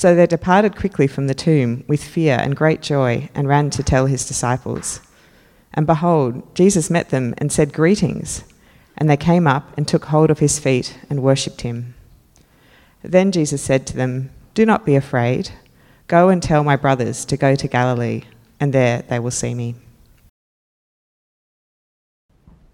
So they departed quickly from the tomb with fear and great joy and ran to tell his disciples. And behold, Jesus met them and said, Greetings. And they came up and took hold of his feet and worshipped him. Then Jesus said to them, Do not be afraid. Go and tell my brothers to go to Galilee, and there they will see me.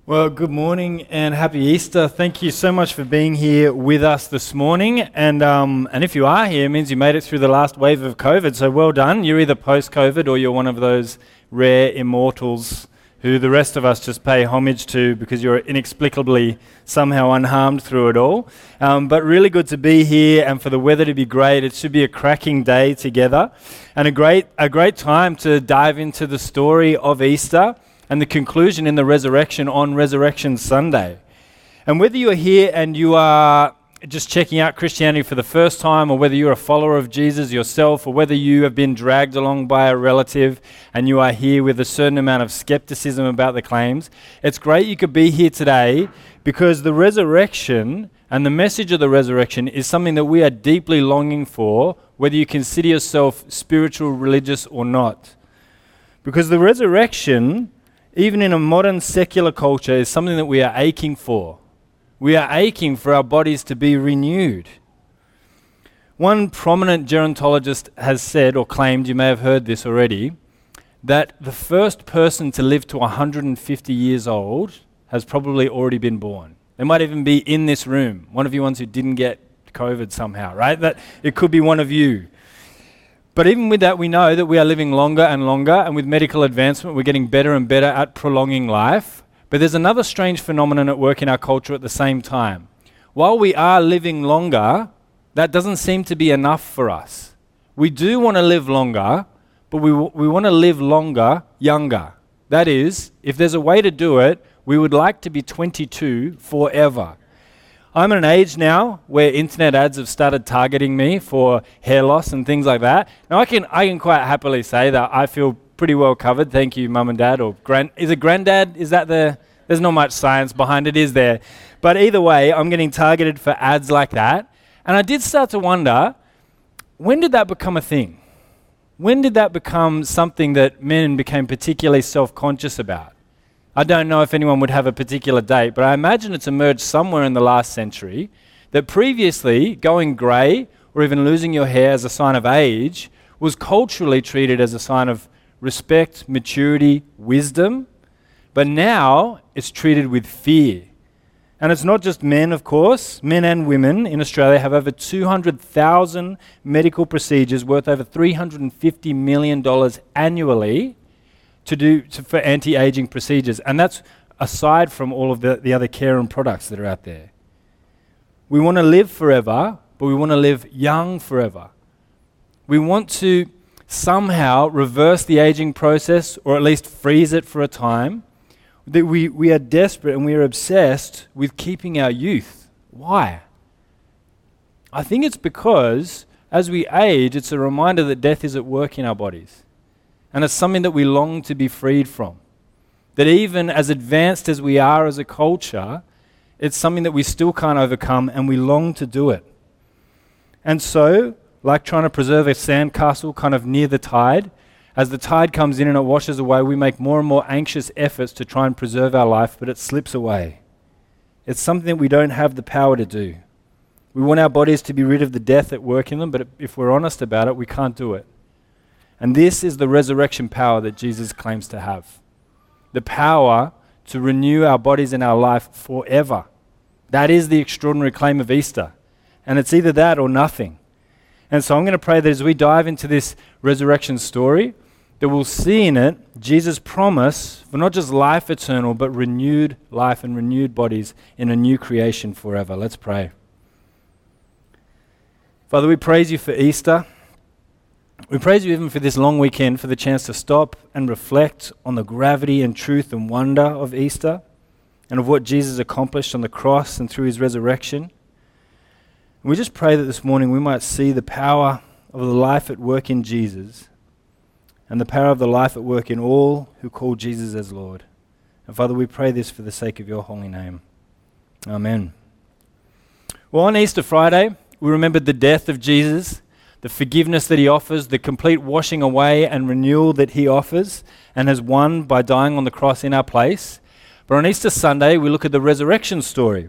Well, good morning and happy Easter. Thank you so much for being here with us this morning. And, um, and if you are here, it means you made it through the last wave of COVID. So well done. You're either post COVID or you're one of those rare immortals who the rest of us just pay homage to because you're inexplicably somehow unharmed through it all. Um, but really good to be here and for the weather to be great. It should be a cracking day together and a great, a great time to dive into the story of Easter and the conclusion in the resurrection on Resurrection Sunday. And whether you're here and you are just checking out Christianity for the first time, or whether you're a follower of Jesus yourself, or whether you have been dragged along by a relative and you are here with a certain amount of skepticism about the claims, it's great you could be here today because the resurrection and the message of the resurrection is something that we are deeply longing for, whether you consider yourself spiritual, religious, or not. Because the resurrection even in a modern secular culture, is something that we are aching for. We are aching for our bodies to be renewed. One prominent gerontologist has said, or claimed, you may have heard this already, that the first person to live to 150 years old has probably already been born. They might even be in this room, one of you ones who didn't get COVID somehow, right? That it could be one of you. But even with that, we know that we are living longer and longer, and with medical advancement, we're getting better and better at prolonging life. But there's another strange phenomenon at work in our culture at the same time. While we are living longer, that doesn't seem to be enough for us. We do want to live longer, but we, w- we want to live longer, younger. That is, if there's a way to do it, we would like to be 22 forever. I'm at an age now where internet ads have started targeting me for hair loss and things like that. Now I can I can quite happily say that I feel pretty well covered. Thank you, mum and dad, or grand. Is it granddad? Is that the? There's not much science behind it, is there? But either way, I'm getting targeted for ads like that, and I did start to wonder, when did that become a thing? When did that become something that men became particularly self-conscious about? I don't know if anyone would have a particular date, but I imagine it's emerged somewhere in the last century that previously going grey or even losing your hair as a sign of age was culturally treated as a sign of respect, maturity, wisdom. But now it's treated with fear. And it's not just men, of course. Men and women in Australia have over 200,000 medical procedures worth over $350 million annually to do to, for anti-aging procedures, and that's aside from all of the, the other care and products that are out there. We want to live forever, but we want to live young forever. We want to somehow reverse the aging process, or at least freeze it for a time. That we, we are desperate and we are obsessed with keeping our youth. Why? I think it's because as we age, it's a reminder that death is at work in our bodies. And it's something that we long to be freed from. That even as advanced as we are as a culture, it's something that we still can't overcome and we long to do it. And so, like trying to preserve a sandcastle kind of near the tide, as the tide comes in and it washes away, we make more and more anxious efforts to try and preserve our life, but it slips away. It's something that we don't have the power to do. We want our bodies to be rid of the death at work in them, but if we're honest about it, we can't do it. And this is the resurrection power that Jesus claims to have. the power to renew our bodies and our life forever. That is the extraordinary claim of Easter. And it's either that or nothing. And so I'm going to pray that as we dive into this resurrection story, that we'll see in it Jesus' promise for not just life eternal, but renewed life and renewed bodies in a new creation forever. Let's pray. Father, we praise you for Easter. We praise you even for this long weekend, for the chance to stop and reflect on the gravity and truth and wonder of Easter and of what Jesus accomplished on the cross and through his resurrection. And we just pray that this morning we might see the power of the life at work in Jesus and the power of the life at work in all who call Jesus as Lord. And Father, we pray this for the sake of your holy name. Amen. Well, on Easter Friday, we remembered the death of Jesus, the forgiveness that he offers, the complete washing away and renewal that he offers and has won by dying on the cross in our place. But on Easter Sunday, we look at the resurrection story.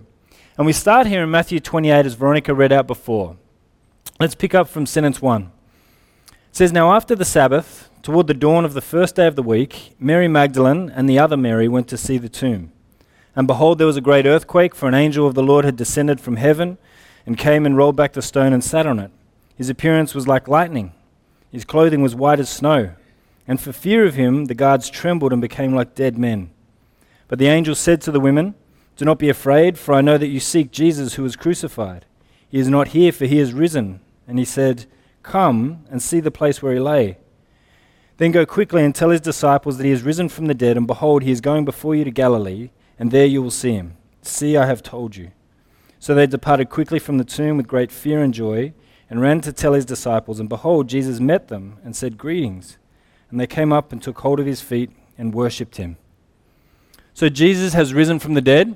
And we start here in Matthew 28, as Veronica read out before. Let's pick up from sentence 1. It says, Now after the Sabbath, Toward the dawn of the first day of the week, Mary Magdalene and the other Mary went to see the tomb. And behold, there was a great earthquake, for an angel of the Lord had descended from heaven and came and rolled back the stone and sat on it. His appearance was like lightning, his clothing was white as snow. And for fear of him, the guards trembled and became like dead men. But the angel said to the women, Do not be afraid, for I know that you seek Jesus who was crucified. He is not here, for he is risen. And he said, Come and see the place where he lay then go quickly and tell his disciples that he is risen from the dead, and behold, he is going before you to Galilee, and there you will see him. See, I have told you. So they departed quickly from the tomb with great fear and joy, and ran to tell his disciples. And behold, Jesus met them and said, Greetings. And they came up and took hold of his feet and worshipped him. So Jesus has risen from the dead.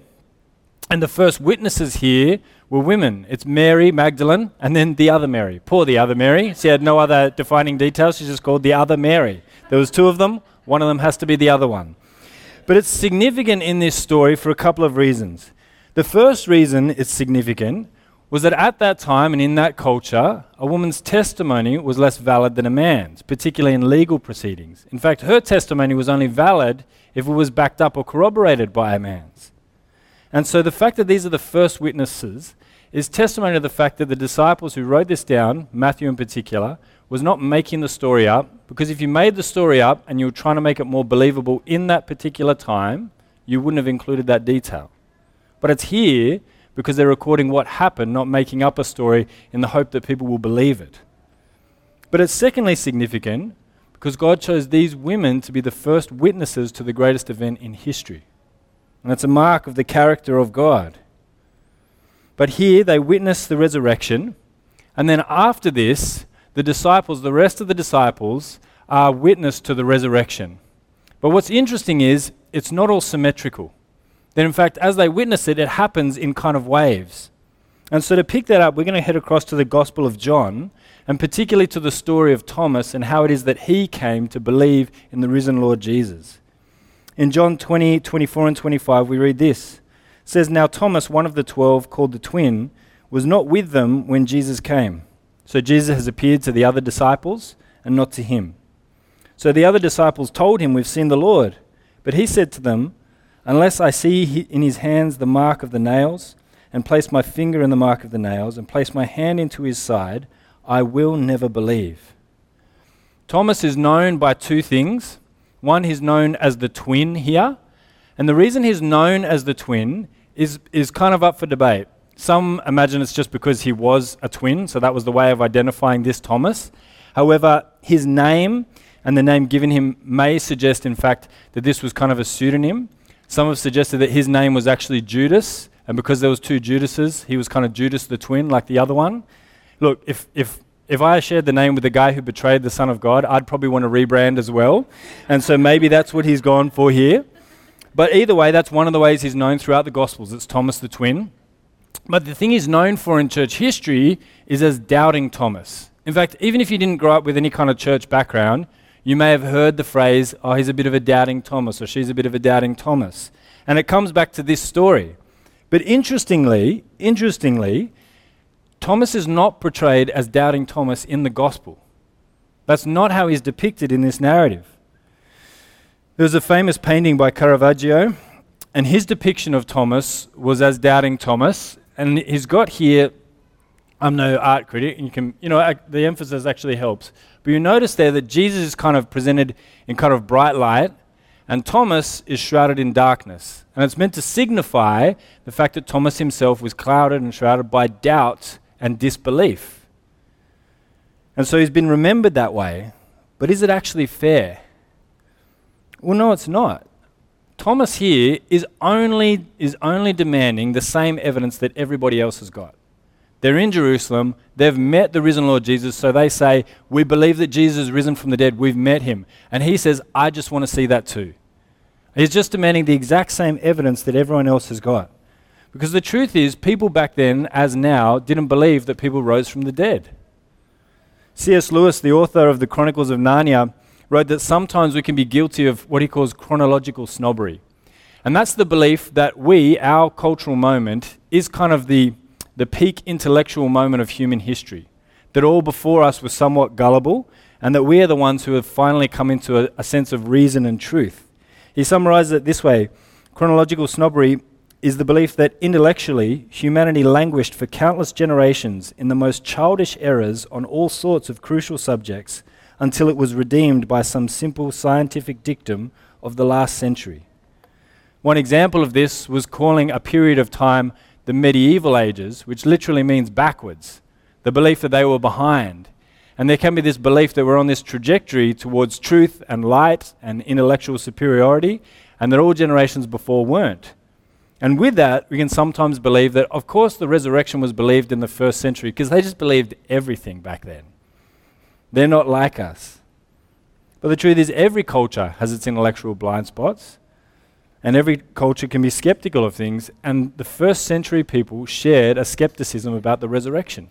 And the first witnesses here were women. It's Mary Magdalene and then the other Mary. Poor the other Mary. She had no other defining details. She's just called the other Mary. There was two of them. One of them has to be the other one. But it's significant in this story for a couple of reasons. The first reason it's significant was that at that time and in that culture, a woman's testimony was less valid than a man's, particularly in legal proceedings. In fact, her testimony was only valid if it was backed up or corroborated by a man's. And so the fact that these are the first witnesses is testimony to the fact that the disciples who wrote this down, Matthew in particular, was not making the story up. Because if you made the story up and you were trying to make it more believable in that particular time, you wouldn't have included that detail. But it's here because they're recording what happened, not making up a story in the hope that people will believe it. But it's secondly significant because God chose these women to be the first witnesses to the greatest event in history. And it's a mark of the character of God. But here they witness the resurrection. And then after this, the disciples, the rest of the disciples, are witness to the resurrection. But what's interesting is it's not all symmetrical. That in fact, as they witness it, it happens in kind of waves. And so to pick that up, we're going to head across to the Gospel of John, and particularly to the story of Thomas and how it is that he came to believe in the risen Lord Jesus. In John 20, 24 and 25, we read this. It says, Now Thomas, one of the twelve, called the twin, was not with them when Jesus came. So Jesus has appeared to the other disciples and not to him. So the other disciples told him, We've seen the Lord. But he said to them, Unless I see in his hands the mark of the nails, and place my finger in the mark of the nails, and place my hand into his side, I will never believe. Thomas is known by two things one, he's known as the twin here. And the reason he's known as the twin is, is kind of up for debate. Some imagine it's just because he was a twin, so that was the way of identifying this Thomas. However, his name and the name given him may suggest, in fact, that this was kind of a pseudonym. Some have suggested that his name was actually Judas, and because there was two Judases, he was kind of Judas the twin, like the other one. Look, if, if if I shared the name with the guy who betrayed the Son of God, I'd probably want to rebrand as well. And so maybe that's what he's gone for here. But either way, that's one of the ways he's known throughout the Gospels. It's Thomas the twin. But the thing he's known for in church history is as doubting Thomas. In fact, even if you didn't grow up with any kind of church background, you may have heard the phrase, oh, he's a bit of a doubting Thomas, or she's a bit of a doubting Thomas. And it comes back to this story. But interestingly, interestingly, Thomas is not portrayed as doubting Thomas in the gospel. That's not how he's depicted in this narrative. There's a famous painting by Caravaggio, and his depiction of Thomas was as doubting Thomas. And he's got here, I'm no art critic, and you can, you know, the emphasis actually helps. But you notice there that Jesus is kind of presented in kind of bright light, and Thomas is shrouded in darkness. And it's meant to signify the fact that Thomas himself was clouded and shrouded by doubt and disbelief. And so he's been remembered that way. But is it actually fair? Well, no, it's not. Thomas here is only, is only demanding the same evidence that everybody else has got. They're in Jerusalem. They've met the risen Lord Jesus. So they say, We believe that Jesus is risen from the dead. We've met him. And he says, I just want to see that too. He's just demanding the exact same evidence that everyone else has got. Because the truth is, people back then, as now, didn't believe that people rose from the dead. C.S. Lewis, the author of the Chronicles of Narnia, wrote that sometimes we can be guilty of what he calls chronological snobbery. And that's the belief that we, our cultural moment, is kind of the the peak intellectual moment of human history. That all before us was somewhat gullible, and that we are the ones who have finally come into a, a sense of reason and truth. He summarizes it this way Chronological snobbery is the belief that intellectually humanity languished for countless generations in the most childish errors on all sorts of crucial subjects until it was redeemed by some simple scientific dictum of the last century. One example of this was calling a period of time the medieval ages, which literally means backwards, the belief that they were behind. And there can be this belief that we're on this trajectory towards truth and light and intellectual superiority, and that all generations before weren't. And with that, we can sometimes believe that, of course, the resurrection was believed in the first century because they just believed everything back then. They're not like us. But the truth is, every culture has its intellectual blind spots. And every culture can be skeptical of things, and the first century people shared a skepticism about the resurrection.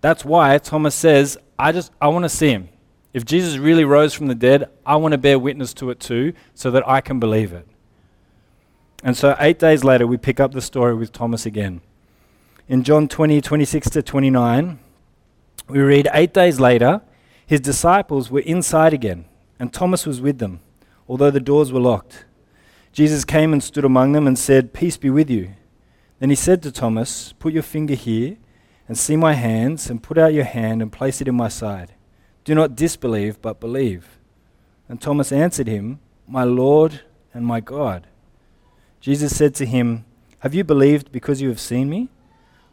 That's why Thomas says, I just I want to see him. If Jesus really rose from the dead, I want to bear witness to it too, so that I can believe it. And so eight days later, we pick up the story with Thomas again. In John 20, 26 to 29, we read, Eight days later, his disciples were inside again, and Thomas was with them, although the doors were locked. Jesus came and stood among them and said, Peace be with you. Then he said to Thomas, Put your finger here and see my hands, and put out your hand and place it in my side. Do not disbelieve, but believe. And Thomas answered him, My Lord and my God. Jesus said to him, Have you believed because you have seen me?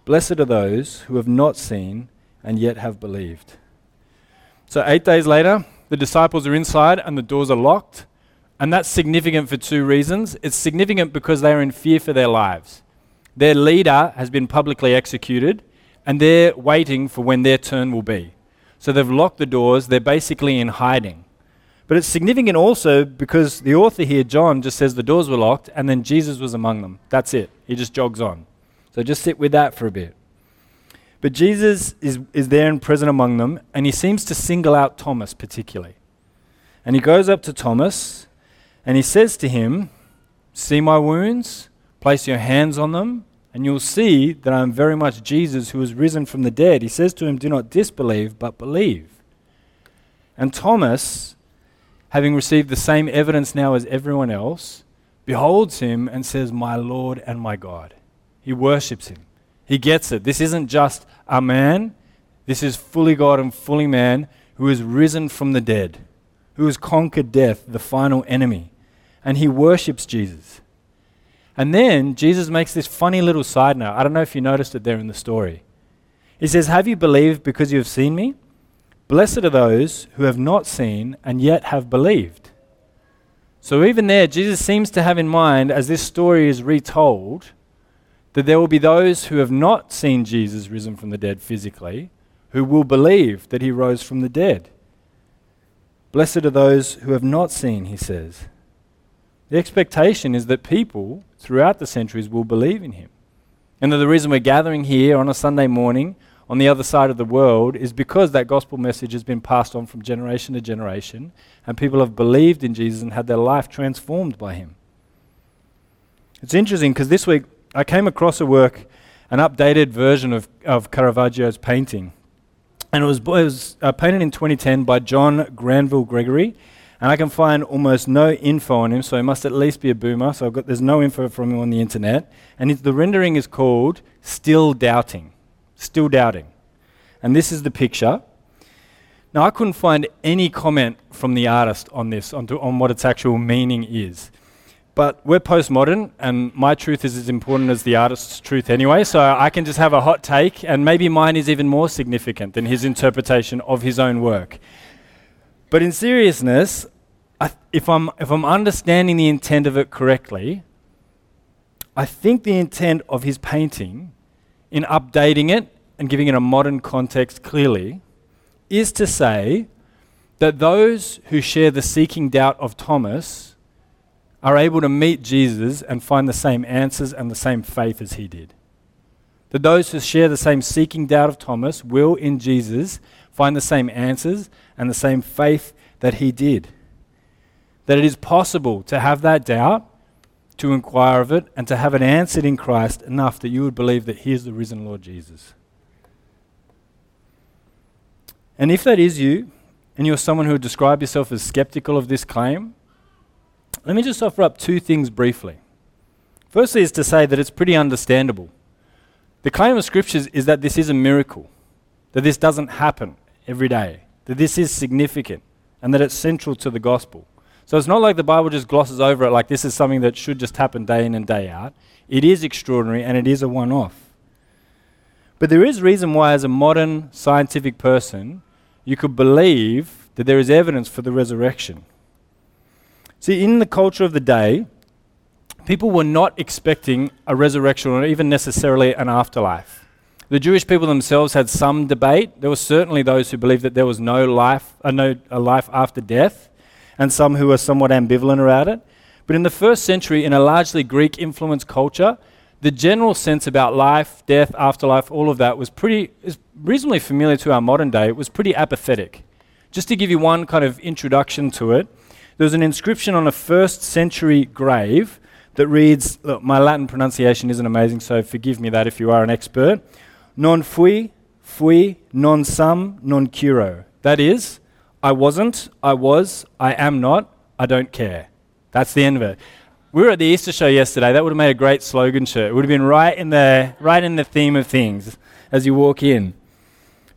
Blessed are those who have not seen and yet have believed. So, eight days later, the disciples are inside and the doors are locked. And that's significant for two reasons. It's significant because they are in fear for their lives. Their leader has been publicly executed, and they're waiting for when their turn will be. So they've locked the doors, they're basically in hiding. But it's significant also because the author here, John, just says the doors were locked and then Jesus was among them. That's it. He just jogs on. So just sit with that for a bit. But Jesus is, is there and present among them, and he seems to single out Thomas particularly. And he goes up to Thomas and he says to him, See my wounds, place your hands on them, and you'll see that I am very much Jesus who is risen from the dead. He says to him, Do not disbelieve, but believe. And Thomas, having received the same evidence now as everyone else, beholds him and says, My Lord and my God. He worships him. He gets it. This isn't just a man, this is fully God and fully man who is risen from the dead, who has conquered death, the final enemy and he worships Jesus. And then Jesus makes this funny little side note. I don't know if you noticed it there in the story. He says, Have you believed because you have seen me? Blessed are those who have not seen and yet have believed. So, even there, Jesus seems to have in mind, as this story is retold, that there will be those who have not seen Jesus risen from the dead physically, who will believe that he rose from the dead. Blessed are those who have not seen, he says. The expectation is that people throughout the centuries will believe in him. And that the reason we're gathering here on a Sunday morning on the other side of the world is because that gospel message has been passed on from generation to generation, and people have believed in Jesus and had their life transformed by him. It's interesting because this week I came across a work, an updated version of, of Caravaggio's painting. And it was, it was uh, painted in 2010 by John Granville Gregory. And I can find almost no info on him, so he must at least be a boomer. So got, there's no info from him on the internet. And the rendering is called Still Doubting. Still Doubting. And this is the picture. Now, I couldn't find any comment from the artist on this, on, to, on what its actual meaning is. But we're postmodern, and my truth is as important as the artist's truth anyway, so I can just have a hot take, and maybe mine is even more significant than his interpretation of his own work. But in seriousness, if, I'm, if I'm understanding the intent of it correctly, I think the intent of his painting, in updating it and giving it a modern context clearly, is to say that those who share the seeking doubt of Thomas are able to meet Jesus and find the same answers and the same faith as he did. That those who share the same seeking doubt of Thomas will, in Jesus, find the same answers and the same faith that he did. That it is possible to have that doubt, to inquire of it, and to have it answered in Christ enough that you would believe that he is the risen Lord Jesus. And if that is you, and you're someone who would describe yourself as skeptical of this claim, let me just offer up two things briefly. Firstly, is to say that it's pretty understandable. The claim of Scriptures is that this is a miracle, that this doesn't happen every day, that this is significant, and that it's central to the gospel. So it's not like the Bible just glosses over it like this is something that should just happen day in and day out. It is extraordinary and it is a one off. But there is reason why, as a modern scientific person, you could believe that there is evidence for the resurrection. See, in the culture of the day, people were not expecting a resurrection or even necessarily an afterlife. The Jewish people themselves had some debate. There were certainly those who believed that there was no life, uh, no a life after death, and some who were somewhat ambivalent about it. But in the first century, in a largely Greek influenced culture, the general sense about life, death, afterlife, all of that was pretty is reasonably familiar to our modern day. It was pretty apathetic. Just to give you one kind of introduction to it, there was an inscription on a first century grave that reads, look, my Latin pronunciation isn't amazing, so forgive me that if you are an expert non fui, fui, non sum, non curo. That is, I wasn't, I was, I am not, I don't care. That's the end of it. We were at the Easter show yesterday. That would have made a great slogan shirt. It would have been right in the, right in the theme of things as you walk in.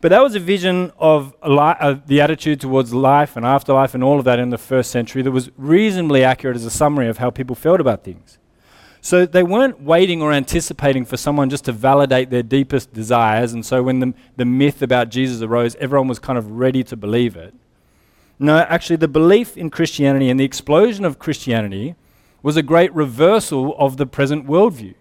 But that was a vision of li- uh, the attitude towards life and afterlife and all of that in the first century that was reasonably accurate as a summary of how people felt about things. So they weren't waiting or anticipating for someone just to validate their deepest desires. And so when the, the myth about Jesus arose, everyone was kind of ready to believe it. No, actually, the belief in Christianity and the explosion of Christianity was a great reversal of the present worldview.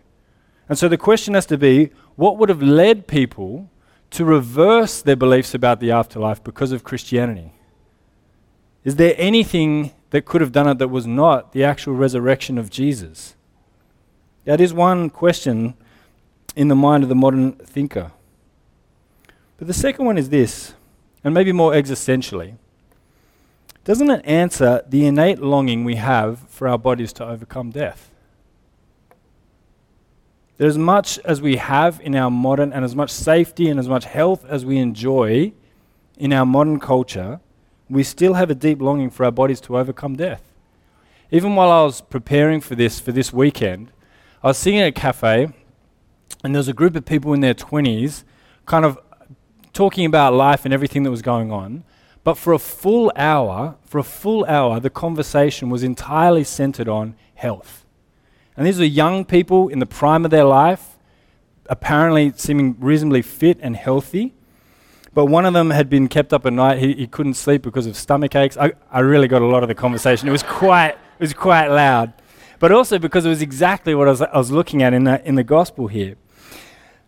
And so the question has to be what would have led people to reverse their beliefs about the afterlife because of Christianity? Is there anything that could have done it that was not the actual resurrection of Jesus? That is one question in the mind of the modern thinker. But the second one is this, and maybe more existentially. Doesn't it answer the innate longing we have for our bodies to overcome death? That as much as we have in our modern, and as much safety and as much health as we enjoy in our modern culture, we still have a deep longing for our bodies to overcome death. Even while I was preparing for this, for this weekend, I was sitting at a cafe, and there was a group of people in their 20s kind of talking about life and everything that was going on. But for a full hour, for a full hour, the conversation was entirely centered on health. And these are young people in the prime of their life, apparently seeming reasonably fit and healthy. But one of them had been kept up at night. He, he couldn't sleep because of stomach aches. I, I really got a lot of the conversation. It was quite, it was quite loud but also because it was exactly what I was, I was looking at in in the gospel here.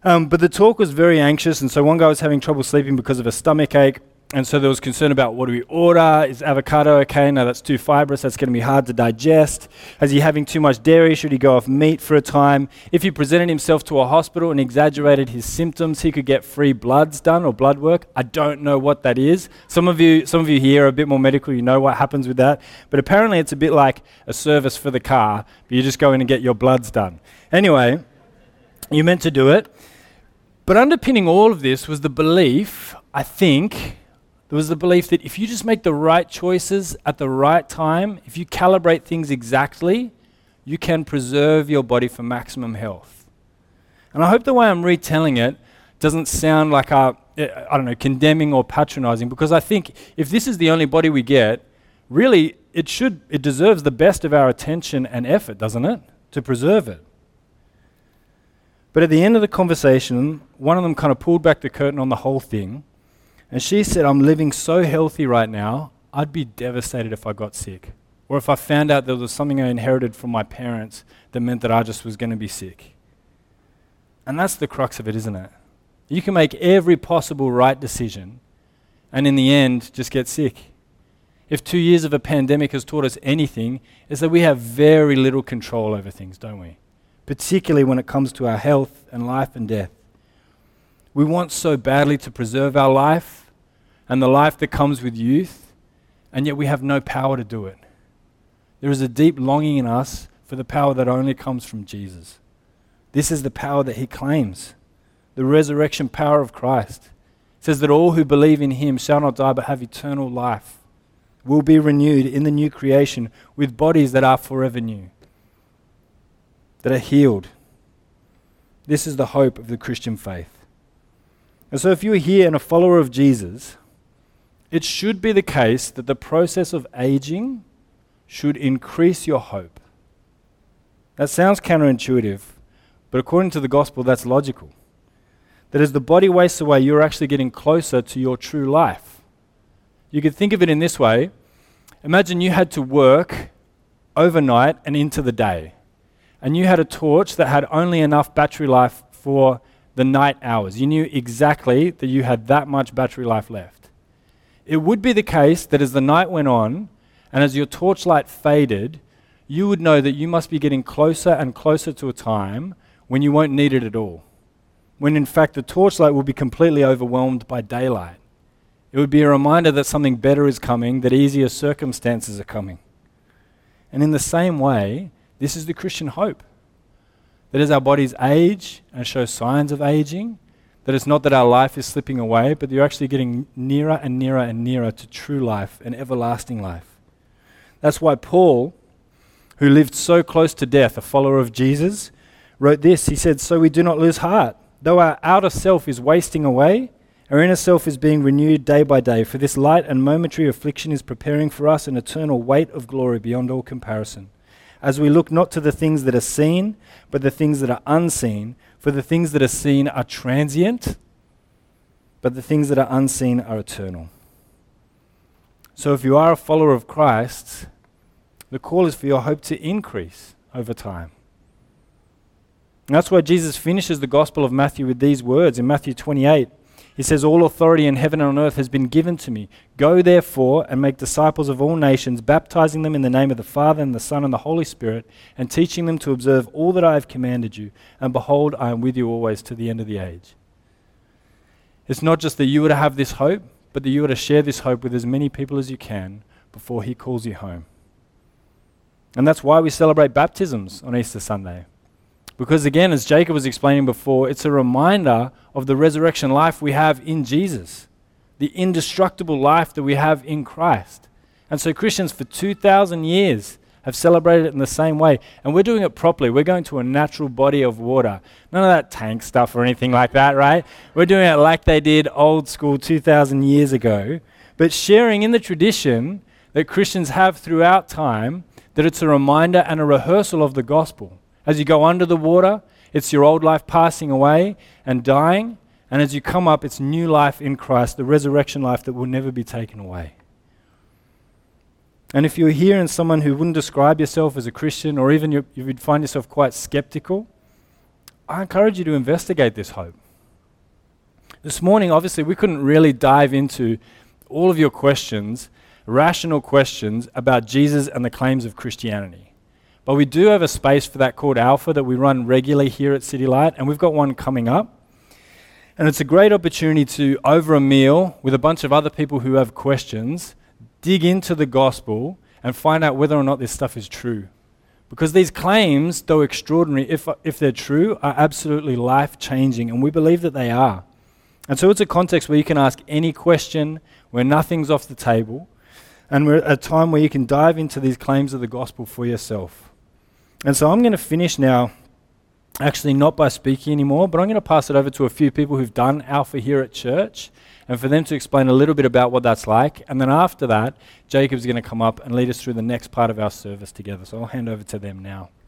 Um, but the talk was very anxious, and so one guy was having trouble sleeping because of a stomach ache. And so there was concern about what do we order? Is avocado okay? No, that's too fibrous. That's going to be hard to digest. Is he having too much dairy? Should he go off meat for a time? If he presented himself to a hospital and exaggerated his symptoms, he could get free bloods done or blood work. I don't know what that is. Some of you, some of you here are a bit more medical. You know what happens with that. But apparently, it's a bit like a service for the car. But you just go in and get your bloods done. Anyway, you meant to do it. But underpinning all of this was the belief, I think There was the belief that if you just make the right choices at the right time, if you calibrate things exactly, you can preserve your body for maximum health. And I hope the way I'm retelling it doesn't sound like a, I don't know, condemning or patronizing, because I think if this is the only body we get, really it should, it deserves the best of our attention and effort, doesn't it? To preserve it. But at the end of the conversation, one of them kind of pulled back the curtain on the whole thing and she said, I'm living so healthy right now, I'd be devastated if I got sick. Or if I found out there was something I inherited from my parents that meant that I just was going to be sick. And that's the crux of it, isn't it? You can make every possible right decision and in the end just get sick. If two years of a pandemic has taught us anything, is that we have very little control over things, don't we? Particularly when it comes to our health and life and death. We want so badly to preserve our life and the life that comes with youth, and yet we have no power to do it. There is a deep longing in us for the power that only comes from Jesus. This is the power that he claims the resurrection power of Christ. It says that all who believe in him shall not die but have eternal life, will be renewed in the new creation with bodies that are forever new, that are healed. This is the hope of the Christian faith. And so, if you're here and a follower of Jesus, it should be the case that the process of aging should increase your hope. That sounds counterintuitive, but according to the gospel, that's logical. That as the body wastes away, you're actually getting closer to your true life. You could think of it in this way Imagine you had to work overnight and into the day, and you had a torch that had only enough battery life for the night hours. You knew exactly that you had that much battery life left. It would be the case that as the night went on and as your torchlight faded, you would know that you must be getting closer and closer to a time when you won't need it at all. When in fact the torchlight will be completely overwhelmed by daylight. It would be a reminder that something better is coming, that easier circumstances are coming. And in the same way, this is the Christian hope. That as our bodies age and show signs of aging, that it's not that our life is slipping away, but you're actually getting nearer and nearer and nearer to true life and everlasting life. That's why Paul, who lived so close to death, a follower of Jesus, wrote this. He said, So we do not lose heart. Though our outer self is wasting away, our inner self is being renewed day by day, for this light and momentary affliction is preparing for us an eternal weight of glory beyond all comparison. As we look not to the things that are seen, but the things that are unseen, for the things that are seen are transient, but the things that are unseen are eternal. So if you are a follower of Christ, the call is for your hope to increase over time. And that's why Jesus finishes the Gospel of Matthew with these words in Matthew 28. He says, All authority in heaven and on earth has been given to me. Go therefore and make disciples of all nations, baptizing them in the name of the Father and the Son and the Holy Spirit, and teaching them to observe all that I have commanded you. And behold, I am with you always to the end of the age. It's not just that you were to have this hope, but that you were to share this hope with as many people as you can before He calls you home. And that's why we celebrate baptisms on Easter Sunday. Because again, as Jacob was explaining before, it's a reminder of the resurrection life we have in Jesus, the indestructible life that we have in Christ. And so Christians for 2,000 years have celebrated it in the same way. And we're doing it properly. We're going to a natural body of water. None of that tank stuff or anything like that, right? We're doing it like they did old school 2,000 years ago, but sharing in the tradition that Christians have throughout time that it's a reminder and a rehearsal of the gospel. As you go under the water, it's your old life passing away and dying. And as you come up, it's new life in Christ, the resurrection life that will never be taken away. And if you're here and someone who wouldn't describe yourself as a Christian, or even you, would find yourself quite skeptical, I encourage you to investigate this hope. This morning, obviously, we couldn't really dive into all of your questions, rational questions about Jesus and the claims of Christianity. But we do have a space for that called Alpha that we run regularly here at City Light, and we've got one coming up. And it's a great opportunity to, over a meal with a bunch of other people who have questions, dig into the gospel and find out whether or not this stuff is true. Because these claims, though extraordinary, if, if they're true, are absolutely life changing, and we believe that they are. And so it's a context where you can ask any question, where nothing's off the table, and we're at a time where you can dive into these claims of the gospel for yourself. And so I'm going to finish now, actually not by speaking anymore, but I'm going to pass it over to a few people who've done Alpha here at church and for them to explain a little bit about what that's like. And then after that, Jacob's going to come up and lead us through the next part of our service together. So I'll hand over to them now.